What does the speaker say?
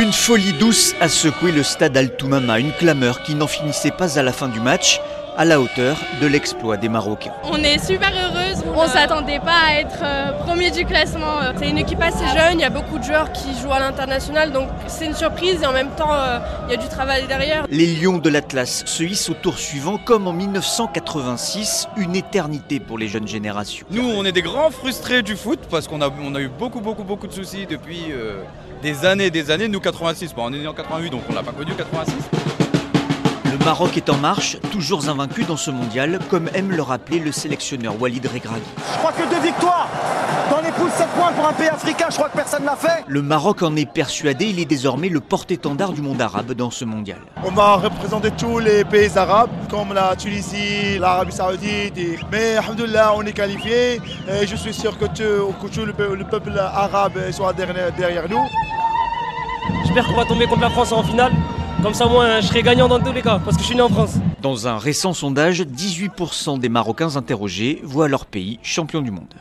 Une folie douce a secoué le stade Al-Toumama, une clameur qui n'en finissait pas à la fin du match, à la hauteur de l'exploit des Marocains. On est super heureuse, on s'attendait pas à être euh, premier du classement. C'est une équipe assez jeune, il y a beaucoup de joueurs qui jouent à l'international, donc c'est une surprise et en même temps euh, il y a du travail derrière. Les Lions de l'Atlas se hissent au tour suivant comme en 1986, une éternité pour les jeunes générations. Nous on est des grands frustrés du foot parce qu'on a, on a eu beaucoup beaucoup beaucoup de soucis depuis euh, des années et des années. Nous 86, bon, on est né en 88 donc on l'a pas connu 86. Le Maroc est en marche, toujours invaincu dans ce mondial, comme aime le rappeler le sélectionneur Walid Regragui. Je crois que deux victoires dans les poules 7 points pour un pays africain, je crois que personne n'a fait. Le Maroc en est persuadé, il est désormais le porte-étendard du monde arabe dans ce mondial. On va représenter tous les pays arabes, comme la Tunisie, l'Arabie Saoudite. Mais alhamdoulilah, on est qualifié et je suis sûr que tout, le, peuple arabe soit derrière nous. J'espère qu'on va tomber contre la France en finale. Comme ça, moi, je serai gagnant dans tous les cas, parce que je suis né en France. Dans un récent sondage, 18% des Marocains interrogés voient leur pays champion du monde.